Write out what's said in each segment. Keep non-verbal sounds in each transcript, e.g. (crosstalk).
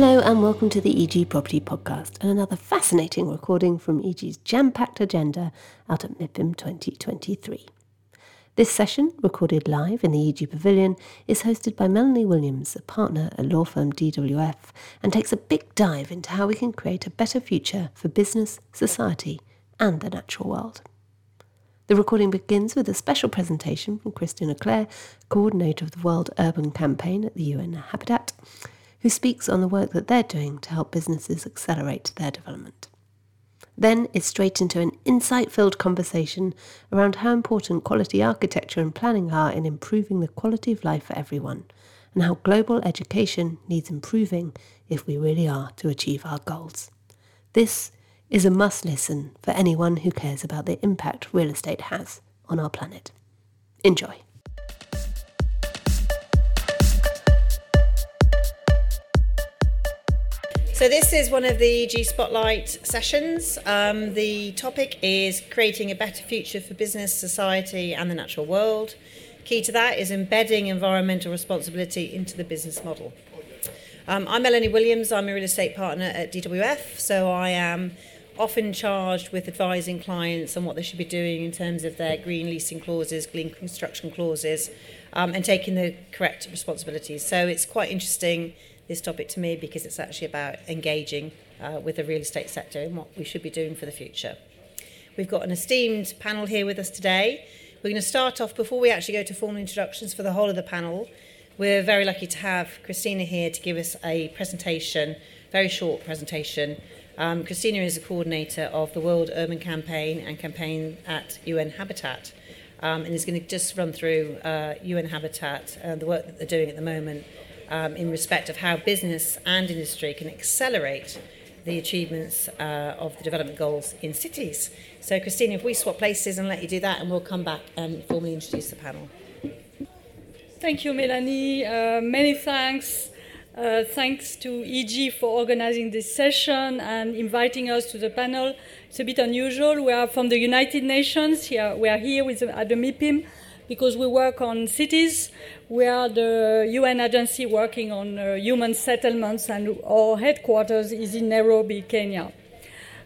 Hello and welcome to the EG Property Podcast and another fascinating recording from EG's jam packed agenda out at MIPIM 2023. This session, recorded live in the EG Pavilion, is hosted by Melanie Williams, a partner at law firm DWF, and takes a big dive into how we can create a better future for business, society, and the natural world. The recording begins with a special presentation from Christine Auclair, coordinator of the World Urban Campaign at the UN Habitat, who speaks on the work that they're doing to help businesses accelerate their development. Then it's straight into an insight filled conversation around how important quality architecture and planning are in improving the quality of life for everyone, and how global education needs improving if we really are to achieve our goals. This is a must listen for anyone who cares about the impact real estate has on our planet. Enjoy. So this is one of the EG Spotlight sessions. Um, the topic is creating a better future for business, society and the natural world. Key to that is embedding environmental responsibility into the business model. Um, I'm Melanie Williams, I'm a real estate partner at DWF, so I am often charged with advising clients on what they should be doing in terms of their green leasing clauses, green construction clauses, um, and taking the correct responsibilities. So it's quite interesting this topic to me because it's actually about engaging uh, with the real estate sector and what we should be doing for the future. We've got an esteemed panel here with us today. We're going to start off before we actually go to formal introductions for the whole of the panel. We're very lucky to have Christina here to give us a presentation, very short presentation. Um, Christina is a coordinator of the World Urban Campaign and campaign at UN Habitat, um, and is going to just run through uh, UN Habitat and the work that they're doing at the moment um, in respect of how business and industry can accelerate the achievements uh, of the development goals in cities. So, Christina, if we swap places and let you do that, and we'll come back and formally introduce the panel. Thank you, Melanie. Uh, many thanks. Uh, thanks to EG for organizing this session and inviting us to the panel. It's a bit unusual. We are from the United Nations. Here, we are here with, at the MIPIM because we work on cities. We are the UN agency working on uh, human settlements, and our headquarters is in Nairobi, Kenya.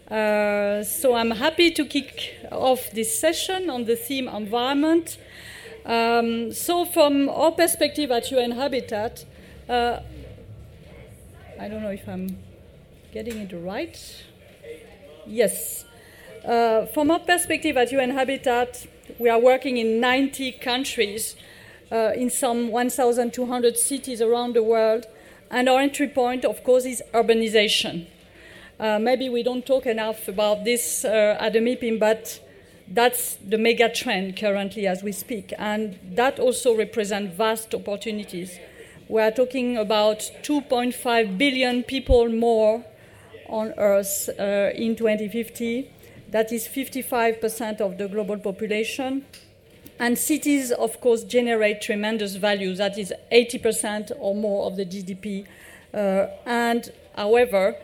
Uh, so I'm happy to kick off this session on the theme environment. Um, so, from our perspective at UN Habitat, uh, I don't know if I'm getting it right. Yes. Uh, from our perspective at UN Habitat, we are working in 90 countries, uh, in some 1,200 cities around the world, and our entry point, of course, is urbanization. Uh, maybe we don't talk enough about this uh, at the MIPIM, but that's the mega trend currently as we speak, and that also represents vast opportunities. We are talking about 2.5 billion people more on Earth uh, in 2050 that is 55% of the global population. And cities, of course, generate tremendous value. That is 80% or more of the GDP. Uh, and, however,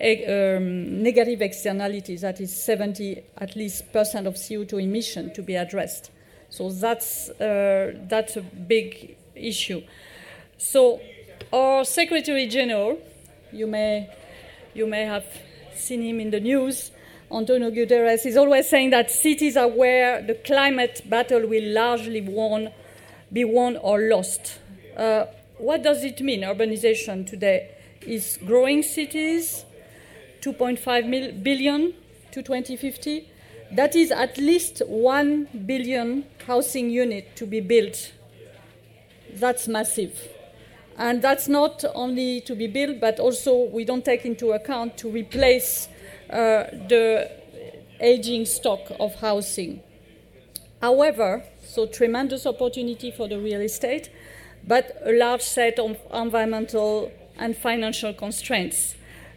um, negative externalities, that is 70 at least percent of CO2 emission to be addressed. So that's, uh, that's a big issue. So our Secretary General, you may, you may have seen him in the news, Antonio Guterres is always saying that cities are where the climate battle will largely won, be won or lost. Uh, what does it mean, urbanization today? Is growing cities 2.5 billion to 2050? That is at least 1 billion housing unit to be built. That's massive. And that's not only to be built, but also we don't take into account to replace the aging stock of housing. However, so tremendous opportunity for the real estate, but a large set of environmental and financial constraints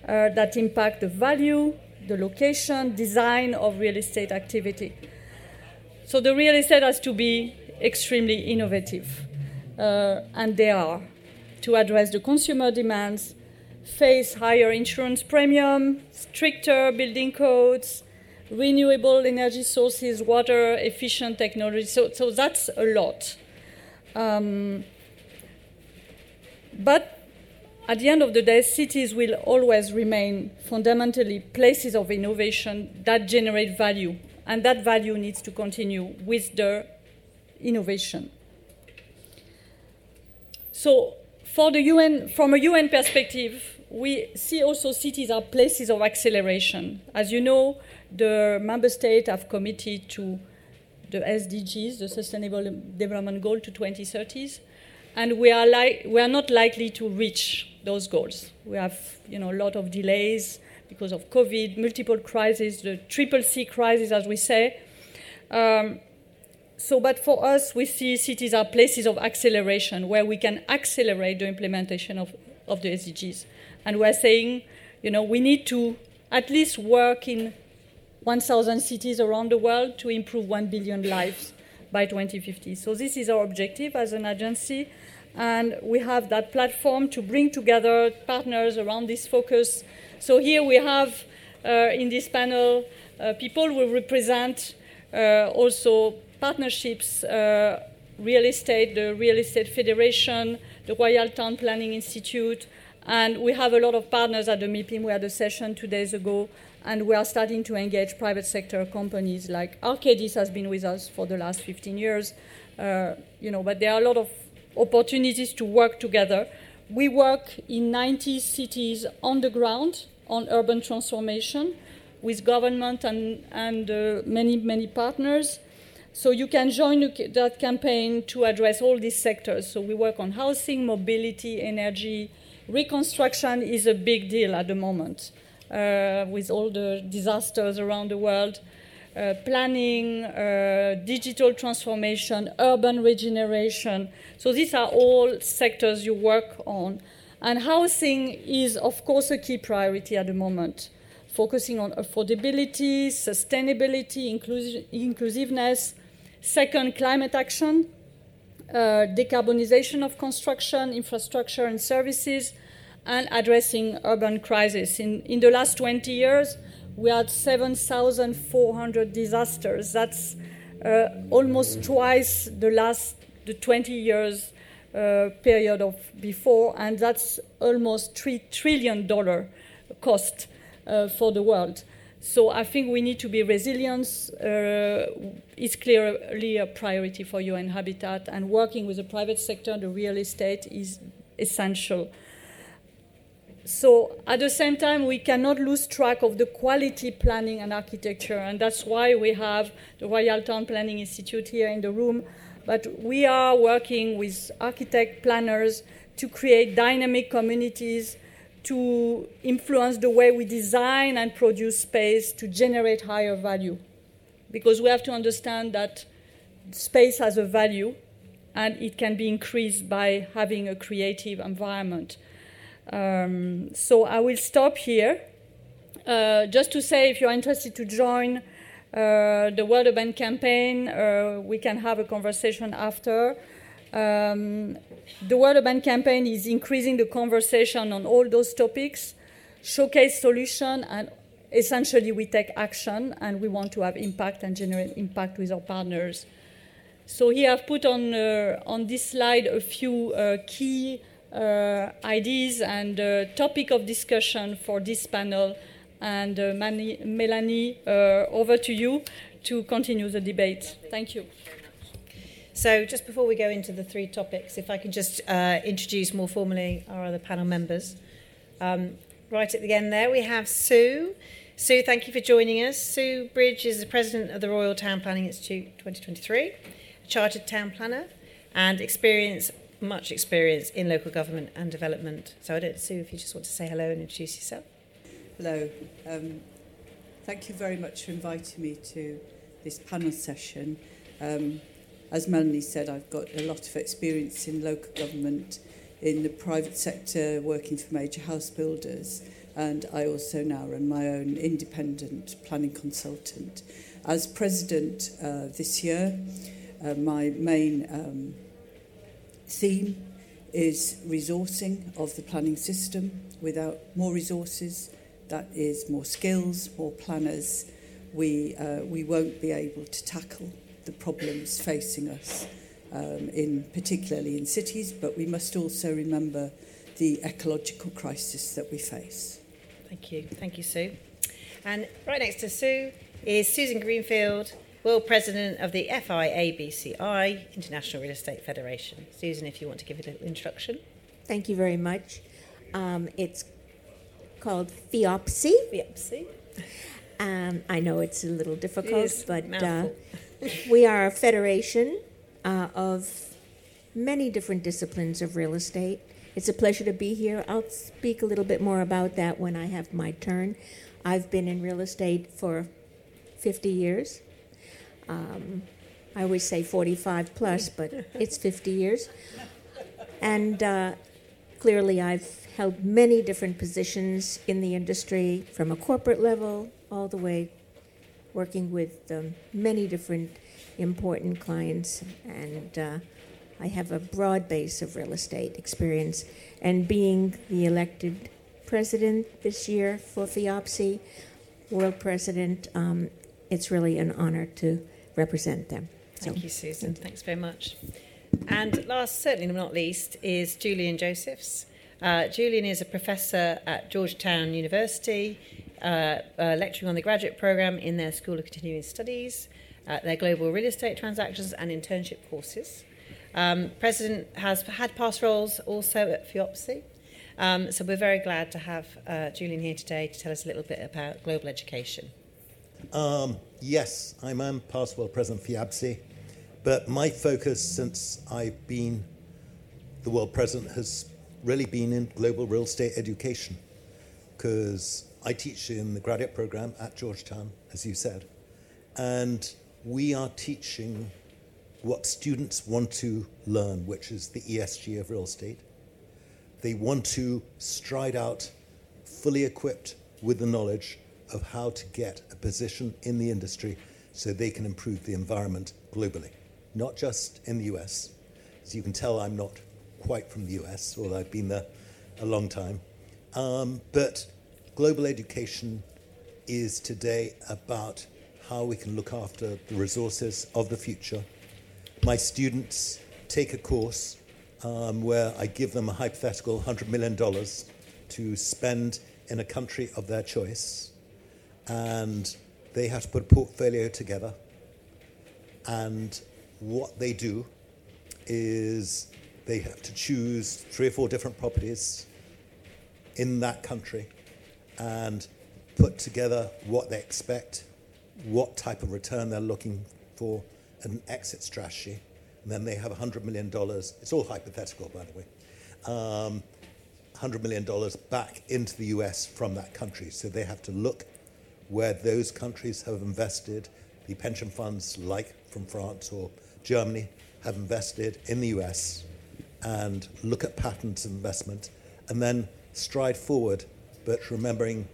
uh, that impact the value, the location, design of real estate activity. So the real estate has to be extremely innovative, uh, and they are, to address the consumer demands face higher insurance premium, stricter building codes, renewable energy sources, water efficient technology. So, so that's a lot. Um, but at the end of the day, cities will always remain fundamentally places of innovation that generate value, and that value needs to continue with the innovation. So, for the UN, from a UN perspective, we see also cities are places of acceleration. As you know, the member states have committed to the SDGs, the Sustainable Development Goal to 2030s, and we are, li- we are not likely to reach those goals. We have you know, a lot of delays because of COVID, multiple crises, the triple C crisis, as we say. Um, so, but for us, we see cities are places of acceleration where we can accelerate the implementation of, of the SDGs. And we're saying, you know, we need to at least work in 1,000 cities around the world to improve 1 billion lives by 2050. So, this is our objective as an agency. And we have that platform to bring together partners around this focus. So, here we have uh, in this panel uh, people who represent uh, also partnerships, uh, real estate, the Real Estate Federation, the Royal Town Planning Institute, and we have a lot of partners at the MIPIM. We had a session two days ago, and we are starting to engage private sector companies like Arcadis has been with us for the last 15 years. Uh, you know, but there are a lot of opportunities to work together. We work in 90 cities on the ground on urban transformation with government and, and uh, many, many partners. So you can join that campaign to address all these sectors. So we work on housing, mobility, energy. Reconstruction is a big deal at the moment uh, with all the disasters around the world. Uh, planning, uh, digital transformation, urban regeneration. So these are all sectors you work on. And housing is, of course, a key priority at the moment, focusing on affordability, sustainability, inclus- inclusiveness. Second, climate action, uh, decarbonization of construction, infrastructure, and services, and addressing urban crisis. In, in the last 20 years, we had 7,400 disasters. That's uh, almost twice the last the 20 years uh, period of before, and that's almost three trillion dollar cost uh, for the world. So I think we need to be resilient. Uh, is clearly a priority for UN Habitat, and working with the private sector, the real estate, is essential so at the same time, we cannot lose track of the quality planning and architecture, and that's why we have the Royal Town Planning Institute here in the room. But we are working with architect planners to create dynamic communities to influence the way we design and produce space to generate higher value. Because we have to understand that space has a value and it can be increased by having a creative environment. Um, so I will stop here. Uh, just to say, if you're interested to join uh, the World Urban campaign, uh, we can have a conversation after. Um, the World Urban campaign is increasing the conversation on all those topics, showcase solution, and essentially we take action and we want to have impact and generate impact with our partners. So here I've put on, uh, on this slide a few uh, key uh, ideas and uh, topic of discussion for this panel. And uh, Mani, Melanie, over to you to continue the debate. Thank you. So, just before we go into the three topics, if I could just uh, introduce more formally our other panel members. Um, right at the end there, we have Sue. Sue, thank you for joining us. Sue Bridge is the president of the Royal Town Planning Institute 2023, a chartered town planner, and experience much experience in local government and development. So I don't, Sue, if you just want to say hello and introduce yourself. Hello. Um, thank you very much for inviting me to this panel session. Um, as Melanie said, I've got a lot of experience in local government, in the private sector, working for major house builders, and I also now run my own independent planning consultant. As president uh, this year, uh, my main um, theme is resourcing of the planning system. Without more resources, that is more skills, more planners, we, uh, we won't be able to tackle the problems facing us, um, in particularly in cities, but we must also remember the ecological crisis that we face. Thank you. Thank you, Sue. And right next to Sue is Susan Greenfield, World President of the FIABCI, International Real Estate Federation. Susan, if you want to give a little introduction. Thank you very much. Um, it's called FIABCI. FIABCI. Um, I know it's a little difficult, but uh, we are a federation uh, of many different disciplines of real estate. It's a pleasure to be here. I'll speak a little bit more about that when I have my turn. I've been in real estate for 50 years. Um, I always say 45 plus, but it's 50 years. And uh, clearly, I've held many different positions in the industry from a corporate level all the way working with um, many different important clients. And uh, I have a broad base of real estate experience. And being the elected president this year for FIABCI, world president, um, it's really an honor to represent them. Thank you, Susan. Thanks very much. And last, certainly not least, is Julian Josephs. Uh, Julian is a professor at Georgetown University, uh, uh, lecturing on the graduate program in their School of Continuing Studies, uh, their global real estate transactions and internship courses. Um, President has had past roles also at FIABCI, um, so we're very glad to have uh, Julian here today to tell us a little bit about global education. Um, yes, I'm, past world president FIABCI, but my focus since I've been the world president has really been in global real estate education because I teach in the graduate program at Georgetown, as you said, and we are teaching what students want to learn, which is the ESG of real estate they want to stride out fully equipped with the knowledge of how to get a position in the industry so they can improve the environment globally, not just in the US. As you can tell, I'm not quite from the US, although I've been there a long time. Um, but global education is today about how we can look after the resources of the future. My students take a course um, where I give them a hypothetical $100 million to spend in a country of their choice. And they have to put a portfolio together. And what they do is they have to choose three or four different properties in that country and put together what they expect, what type of return they're looking for, an exit strategy and then they have $100 million. It's all hypothetical, by the way. Um, $100 million back into the US from that country. So they have to look where those countries have invested. The pension funds, like from France or Germany, have invested in the US and look at patterns of investment and then stride forward, but remembering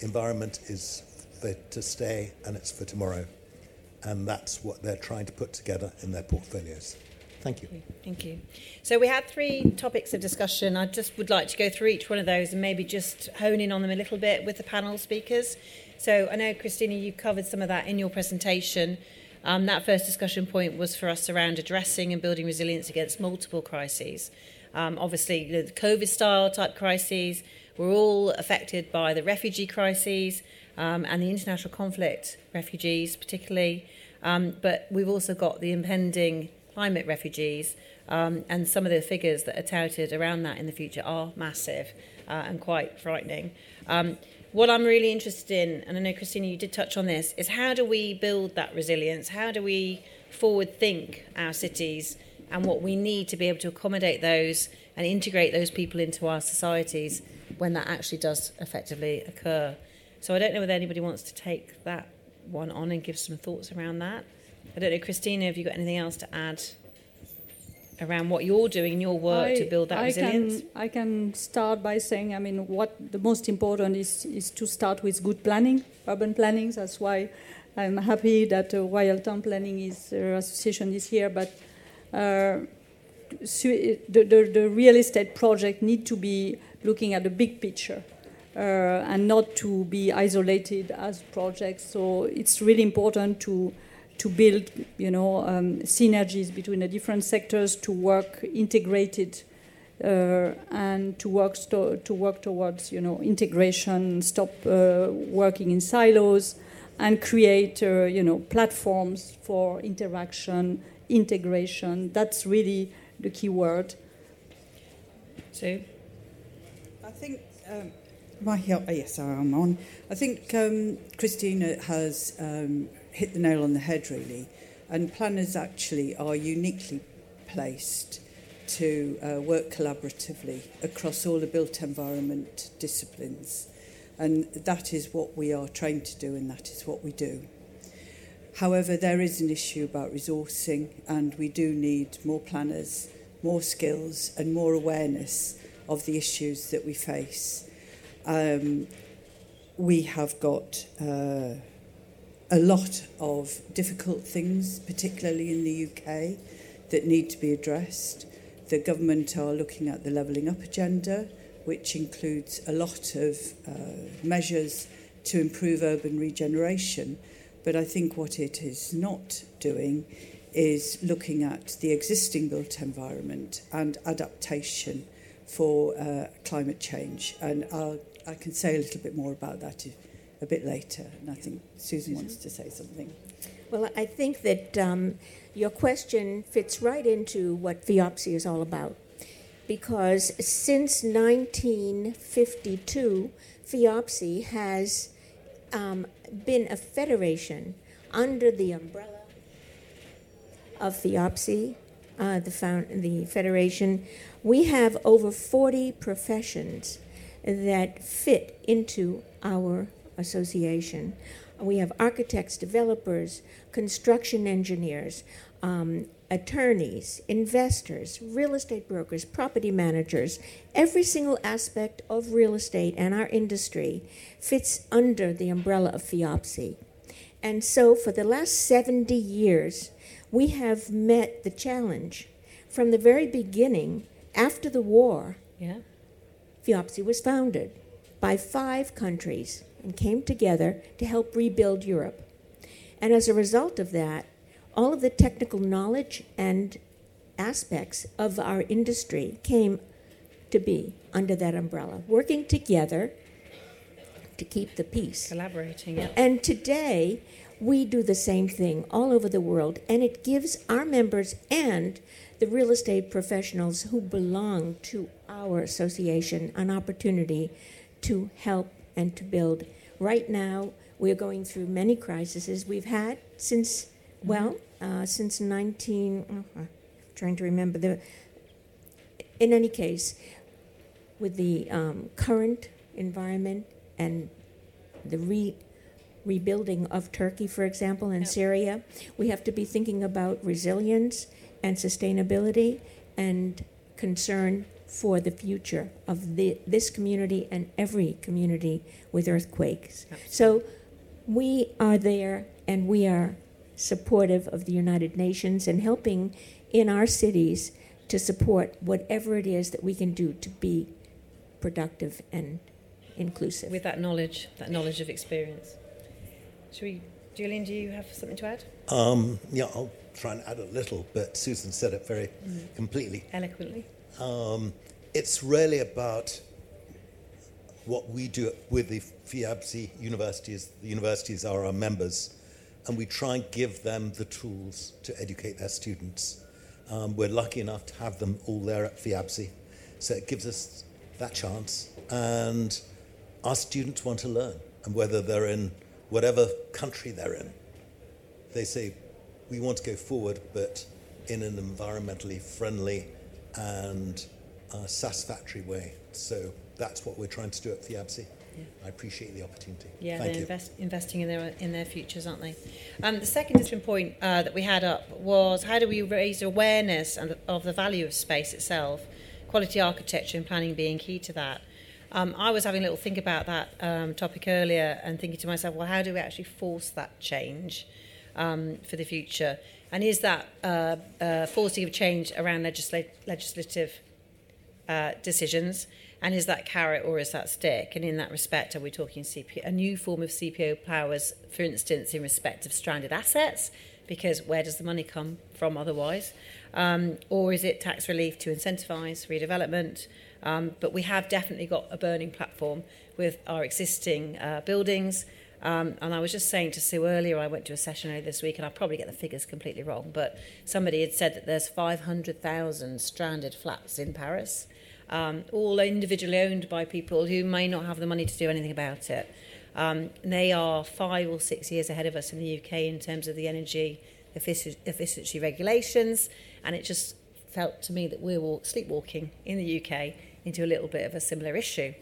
environment is for to stay and it's for tomorrow and that's what they're trying to put together in their portfolios. Thank you. Thank you. So we had three topics of discussion. I just would like to go through each one of those and maybe just hone in on them a little bit with the panel speakers. So I know, Christina, you covered some of that in your presentation. Um, that first discussion point was for us around addressing and building resilience against multiple crises. Um, obviously, the COVID style type crises, we're all affected by the refugee crises um, and the international conflict refugees, particularly. Um, but we've also got the impending climate refugees, um, and some of the figures that are touted around that in the future are massive uh, and quite frightening. Um, what I'm really interested in, and I know Christina, you did touch on this, is how do we build that resilience? How do we forward think our cities and what we need to be able to accommodate those and integrate those people into our societies when that actually does effectively occur? So I don't know whether anybody wants to take that one on and give some thoughts around that. I don't know, Christina, have you got anything else to add around what you're doing in your work I, to build that I resilience? Can, I can start by saying, I mean, what the most important is is to start with good planning, urban planning. That's why I'm happy that uh, Royal Town Planning is, uh, Association is here, but the, the, the real estate project need to be looking at the big picture uh, and not to be isolated as projects. So it's really important to to build, you know, um, synergies between the different sectors to work integrated uh, and to work sto- to work towards you know integration, stop uh, working in silos, and create uh, you know platforms for interaction, integration. That's really the key word. Sue? I think um, my oh, yes, I'm on. I think um, Christina has um, hit the nail on the head really, and planners actually are uniquely placed to uh, work collaboratively across all the built environment disciplines. And that is what we are trained to do, and that is what we do. However, there is an issue about resourcing, and we do need more planners, more skills, and more awareness of the issues that we face. Um, we have got uh, a lot of difficult things, particularly in the UK, that need to be addressed. The government are looking at the levelling up agenda, which includes a lot of uh, measures to improve urban regeneration. But I think what it is not doing is looking at the existing built environment and adaptation for uh, climate change. And I'll, I can say a little bit more about that a bit later. And I think Susan, wants to say something. Well, I think that um, your question fits right into what FIABCI is all about. Because since 1952, FIABCI has um, been a federation under the umbrella of FIABCI, uh, the, found, the federation. We have over 40 professions that fit into our association. We have architects, developers, construction engineers, um, attorneys, investors, real estate brokers, property managers. Every single aspect of real estate and our industry fits under the umbrella of FIABCI. And so for the last 70 years, we have met the challenge. From the very beginning, after the war, yeah. Was founded by five countries and came together to help rebuild Europe. And as a result of that, all of the technical knowledge and aspects of our industry came to be under that umbrella, working together to keep the peace. Collaborating, yeah. And today, we do the same thing all over the world, and it gives our members and the real estate professionals who belong to our association an opportunity to help and to build. Right now, we're going through many crises we've had since, well, uh, since 19, uh, trying to remember the, in any case, with the um, current environment and the re, rebuilding of Turkey, for example, and yep. Syria, we have to be thinking about resilience and sustainability and concern for the future of the, this community and every community with earthquakes. Absolutely. So we are there and we are supportive of the United Nations and helping in our cities to support whatever it is that we can do to be productive and inclusive. With that knowledge, that knowledge of experience. Should we, Julian, do you have something to add? Um, yeah, I'll try and add a little, but Susan said it very mm. completely. Eloquently. Um, it's really about what we do with the FIABCI universities. The universities are our members, and we try and give them the tools to educate their students. Um, we're lucky enough to have them all there at FIABCI, so it gives us that chance. And our students want to learn, and whether they're in whatever country they're in, they say, we want to go forward, but in an environmentally friendly and uh, satisfactory way. So that's what we're trying to do at FIABCI. Yeah. I appreciate the opportunity. Yeah, Thank they're invest, investing in their in their futures, aren't they? Um, the second discipline point uh, that we had up was how do we raise awareness and of the value of space itself, quality architecture and planning being key to that. Um, I was having a little think about that um, topic earlier and thinking to myself, well, how do we actually force that change um, for the future? And is that uh, uh, forcing of change around legisla- legislative uh, decisions? And is that carrot or is that stick? And in that respect, are we talking CP- a new form of CPO powers, for instance, in respect of stranded assets because where does the money come from otherwise? Um, or is it tax relief to incentivise redevelopment? Um, but we have definitely got a burning platform with our existing uh, buildings. Um, and I was just saying to Sue earlier, I went to a session earlier this week, and I probably get the figures completely wrong, but somebody had said that there's 500,000 stranded flats in Paris, um, all individually owned by people who may not have the money to do anything about it. Um, they are five or six years ahead of us in the UK in terms of the energy efficiency regulations, and it just felt to me that we were sleepwalking in the UK into a little bit of a similar issue.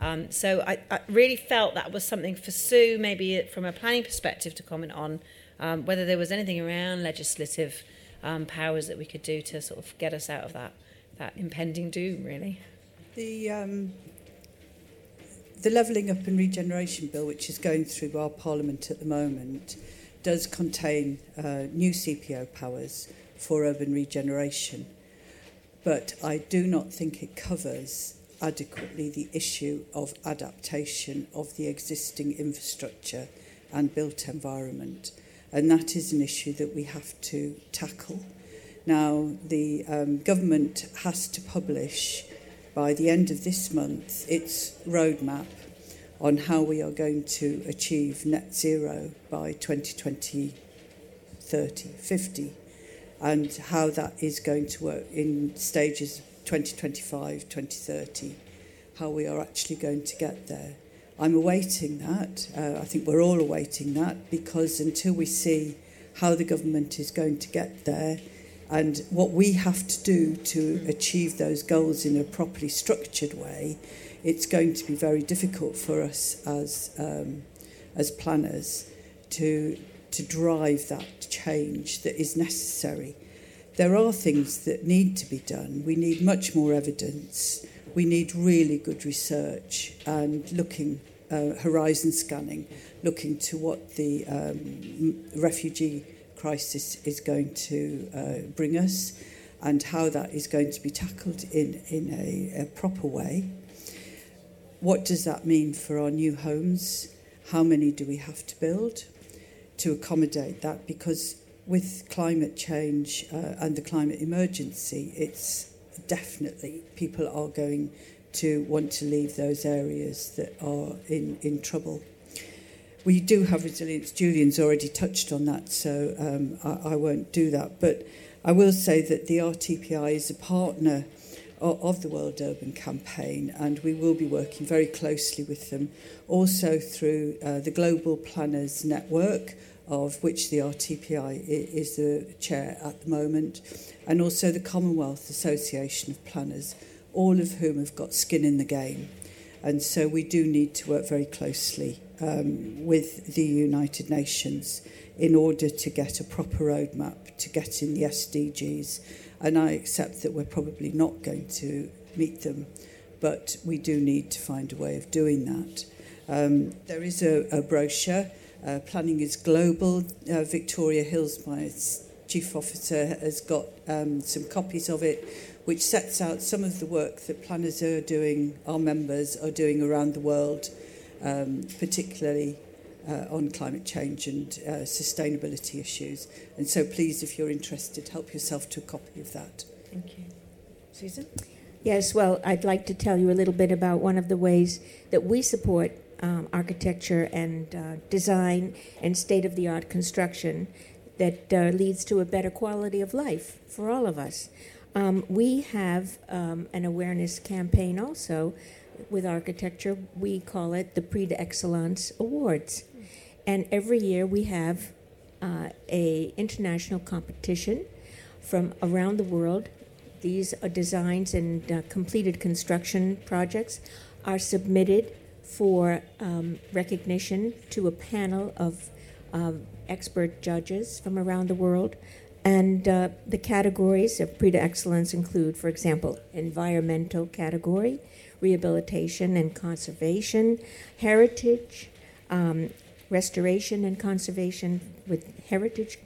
Um, so I, I really felt that was something for Sue, maybe from a planning perspective, to comment on um, whether there was anything around legislative um, powers that we could do to sort of get us out of that that impending doom, really. The um, the levelling up and regeneration bill, which is going through our parliament at the moment, does contain uh, new CPO powers for urban regeneration, but I do not think it covers adequately the issue of adaptation of the existing infrastructure and built environment. And that is an issue that we have to tackle. Now, the um, government has to publish by the end of this month its roadmap on how we are going to achieve net zero by 2020, 30, 50, and how that is going to work in stages 2025, 2030, how we are actually going to get there. I'm awaiting that. Uh, I think we're all awaiting that because until we see how the government is going to get there and what we have to do to achieve those goals in a properly structured way, it's going to be very difficult for us as um, as planners to to drive that change that is necessary. There are things that need to be done. We need much more evidence. We need really good research and looking, uh, horizon scanning, looking to what the um, refugee crisis is going to uh, bring us and how that is going to be tackled in, in a, a proper way. What does that mean for our new homes? How many do we have to build to accommodate that? Because with climate change uh, and the climate emergency, it's definitely people are going to want to leave those areas that are in, in trouble. We do have resilience. Julian's already touched on that, so um, I, I won't do that. But I will say that the RTPI is a partner of, the World Urban Campaign, and we will be working very closely with them, also through uh, the Global Planners Network, of which the RTPI is the chair at the moment, and also the Commonwealth Association of Planners, all of whom have got skin in the game. And so we do need to work very closely um, with the United Nations in order to get a proper roadmap to get in the SDGs. And I accept that we're probably not going to meet them, but we do need to find a way of doing that. Um, there is a, a brochure Uh, planning is global. Uh, Victoria Hills, my chief officer, has got um, some copies of it, which sets out some of the work that planners are doing, our members are doing around the world, um, particularly uh, on climate change and uh, sustainability issues. And so please, if you're interested, help yourself to a copy of that. Thank you. Susan? Yes, well, I'd like to tell you a little bit about one of the ways that we support um, architecture and uh, design and state of the art construction that uh, leads to a better quality of life for all of us. Um, we have um, an awareness campaign also with architecture. We call it the Prix d'Excellence Awards. And every year we have uh, a international competition from around the world. These designs and uh, completed construction projects are submitted for um, recognition to a panel of uh, expert judges from around the world. And uh, the categories of Prix d'Excellence include, for example, environmental category, rehabilitation and conservation, heritage, um, restoration and conservation with heritage,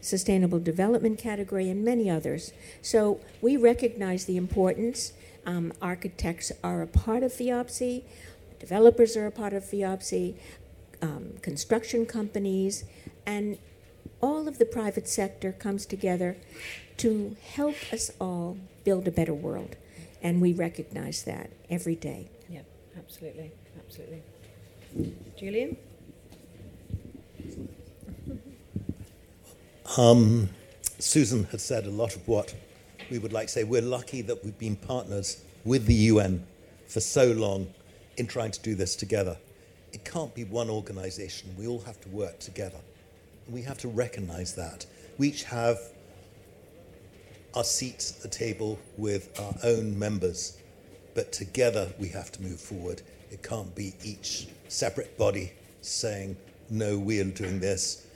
sustainable development category, and many others. So we recognize the importance. Um, architects are a part of FIABCI. Developers are a part of FIABCI, um, construction companies, and all of the private sector comes together to help us all build a better world. And we recognize that every day. Yeah, absolutely. Absolutely. Julian? Um, Susan has said a lot of what we would like to say. We're lucky that we've been partners with the UN for so long in trying to do this together. It can't be one organization. We all have to work together. We have to recognize that. We each have our seats at the table with our own members, but together we have to move forward. It can't be each separate body saying, no, we're doing this.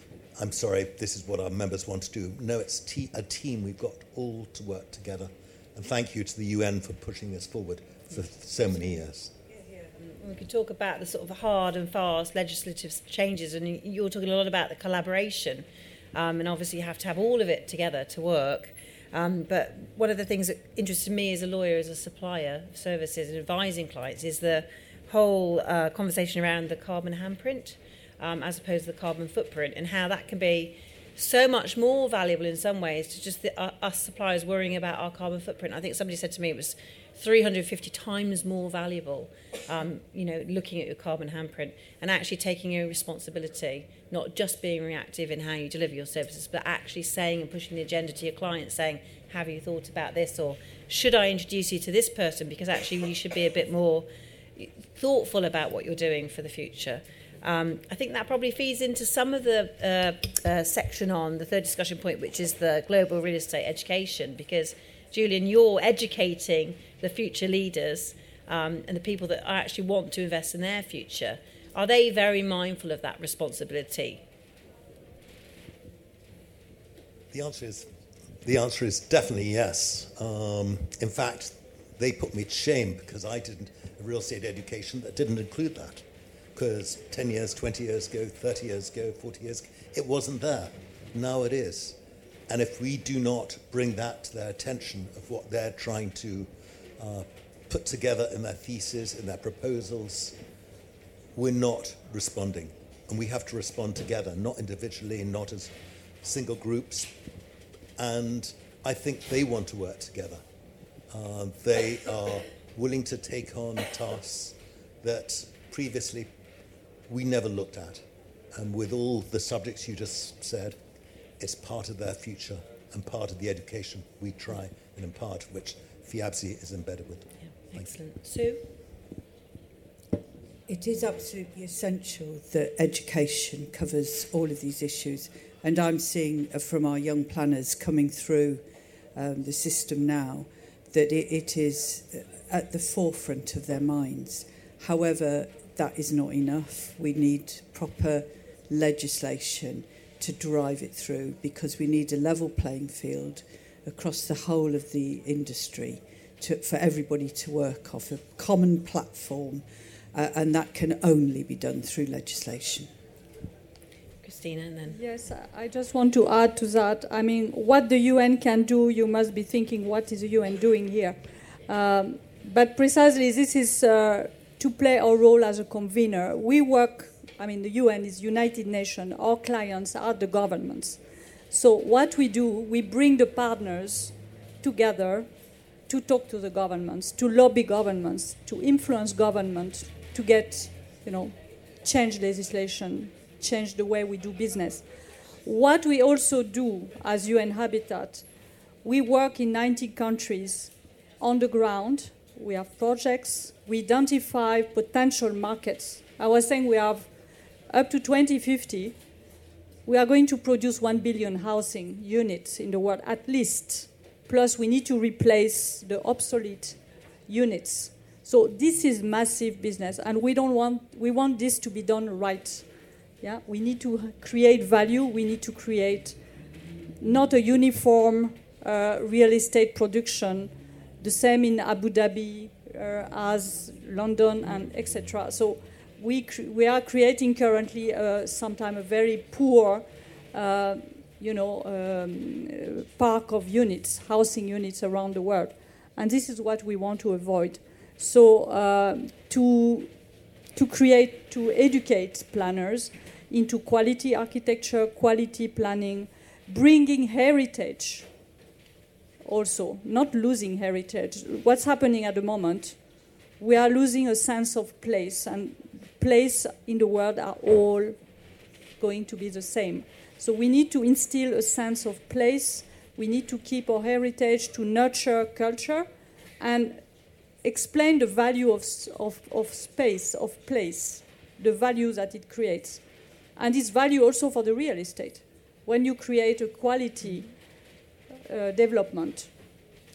I'm sorry, this is what our members want to do. No, it's te- a team. We've got all to work together. And thank you to the UN for pushing this forward for so many years. We could talk about the sort of hard and fast legislative changes, and you're talking a lot about the collaboration, um, and obviously you have to have all of it together to work. Um, but one of the things that interested me as a lawyer, as a supplier of services and advising clients, is the whole uh, conversation around the carbon handprint um, as opposed to the carbon footprint and how that can be so much more valuable in some ways to just the, uh, us suppliers worrying about our carbon footprint. I think somebody said to me it was 350 times more valuable, um, you know, looking at your carbon handprint and actually taking your responsibility, not just being reactive in how you deliver your services, but actually saying and pushing the agenda to your clients, saying, have you thought about this? Or should I introduce you to this person? Because actually you should be a bit more thoughtful about what you're doing for the future. Um, I think that probably feeds into some of the uh, uh, section on the third discussion point, which is the global real estate education, because Julian, you're educating the future leaders um, and the people that actually want to invest in their future. Are they very mindful of that responsibility? The answer is, the answer is definitely yes. Um, in fact, they put me to shame because I didn't a real estate education that didn't include that. Because 10 years, 20 years ago, 30 years ago, 40 years ago, it wasn't there. Now it is. And if we do not bring that to their attention of what they're trying to uh, put together in their thesis, in their proposals, we're not responding. And we have to respond together, not individually, not as single groups. And I think they want to work together. Uh, they are willing to take on tasks that previously we never looked at. And with all the subjects you just said, it's part of their future and part of the education we try and impart, which FIABCI is embedded with. Yeah, excellent. Sue? It is absolutely essential that education covers all of these issues. And I'm seeing from our young planners coming through um, the system now that it, it is uh, at the forefront of their minds. However, that is not enough. We need proper legislation to drive it through because we need a level playing field across the whole of the industry to, for everybody to work off a common platform, uh, and that can only be done through legislation. Christina, and then. Yes, I just want to add to that. I mean, what the UN can do, you must be thinking, what is the UN doing here? Um, but precisely, this is uh, to play our role as a convener. We work, I mean, the UN is United Nations, our clients are the governments. So, what we do, we bring the partners together to talk to the governments, to lobby governments, to influence governments, to get, you know, change legislation, change the way we do business. What we also do as UN Habitat, we work in 90 countries on the ground. We have projects. We identify potential markets. I was saying we have up to 2050, we are going to produce 1 billion housing units in the world at least. Plus, we need to replace the obsolete units. So this is massive business, and we don't want we want this to be done right. Yeah, we need to create value. We need to create not a uniform uh, real estate production, the same in Abu Dhabi uh, as London and etc. So we we are creating currently uh, sometimes a very poor. Uh, you know, um, park of units, housing units around the world, and this is what we want to avoid. So uh, to to create, to educate planners, into quality architecture, quality planning, bringing heritage also, not losing heritage. What's happening at the moment? We are losing a sense of place, and place in the world are all going to be the same. So we need to instill a sense of place. We need to keep our heritage, to nurture culture, and explain the value of, of, of space, of place, the value that it creates. And this value also for the real estate. When you create a quality uh, development.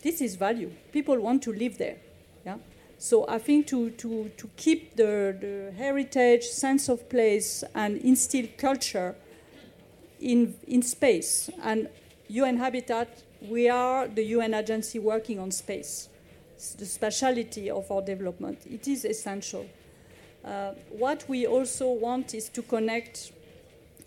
This is value. People want to live there. Yeah? So I think to, to, to keep the, the heritage, sense of place, and instill culture in, in space. And UN Habitat, we are the UN agency working on space. It's the speciality of our development. It is essential. Uh, what we also want is to connect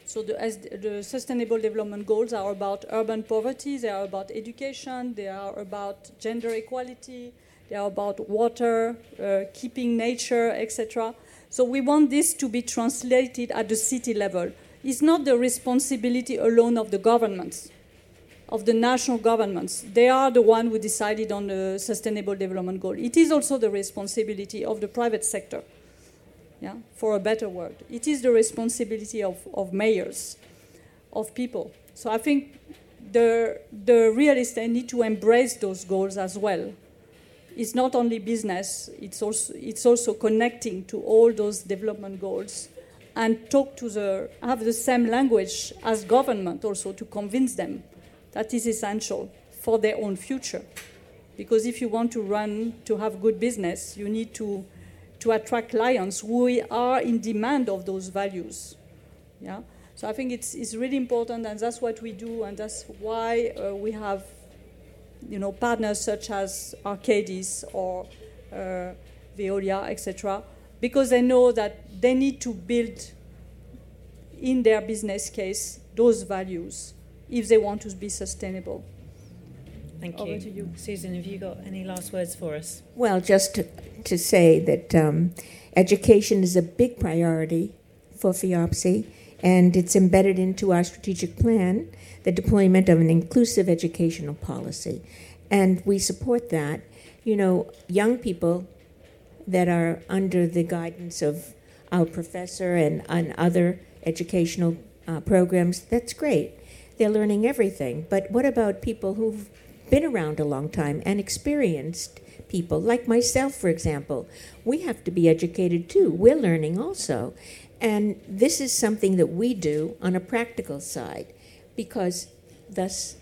so the, the, Sustainable Development Goals are about urban poverty, they are about education, they are about gender equality, they are about water, uh, keeping nature, etc. So we want this to be translated at the city level. It's not the responsibility alone of the governments, of the national governments. They are the one who decided on the Sustainable Development Goal. It is also the responsibility of the private sector yeah, for a better world. It is the responsibility of, of mayors, of people. So I think the, the real estate need to embrace those goals as well. It's not only business, it's also, it's also connecting to all those development goals and talk to the, have the same language as government also to convince them that is essential for their own future. Because if you want to run, to have good business, you need to to attract clients who are in demand of those values. Yeah? So I think it's, it's really important, and that's what we do, and that's why uh, we have you know, partners such as Arcadis or uh, Veolia, etc., because they know that they need to build in their business case those values if they want to be sustainable. Thank Over you. you. Susan, have you got any last words for us? Well, just to, to say that um, education is a big priority for FIABCI, and it's embedded into our strategic plan, the deployment of an inclusive educational policy. And we support that. You know, young people that are under the guidance of our professor and, and other educational uh, programs, that's great. They're learning everything. But what about people who've been around a long time and experienced people, like myself, for example. We have to be educated too. We're learning also. And this is something that we do on a practical side because thus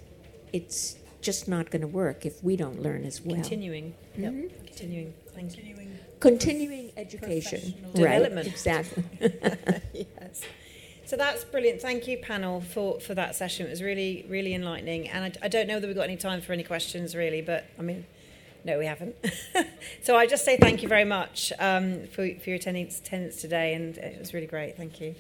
it's just not going to work if we don't learn as well. Continuing. Mm-hmm. Yep. Continuing. Continuing. Continuing education. Right. Development. Exactly. (laughs) yes. So that's brilliant. Thank you, panel, for, for that session. It was really, really enlightening. And I, I don't know that we've got any time for any questions, really, but I mean, no, we haven't. (laughs) so I just say thank you very much um, for, for your attendance, attendance today, and it was really great. Thank you.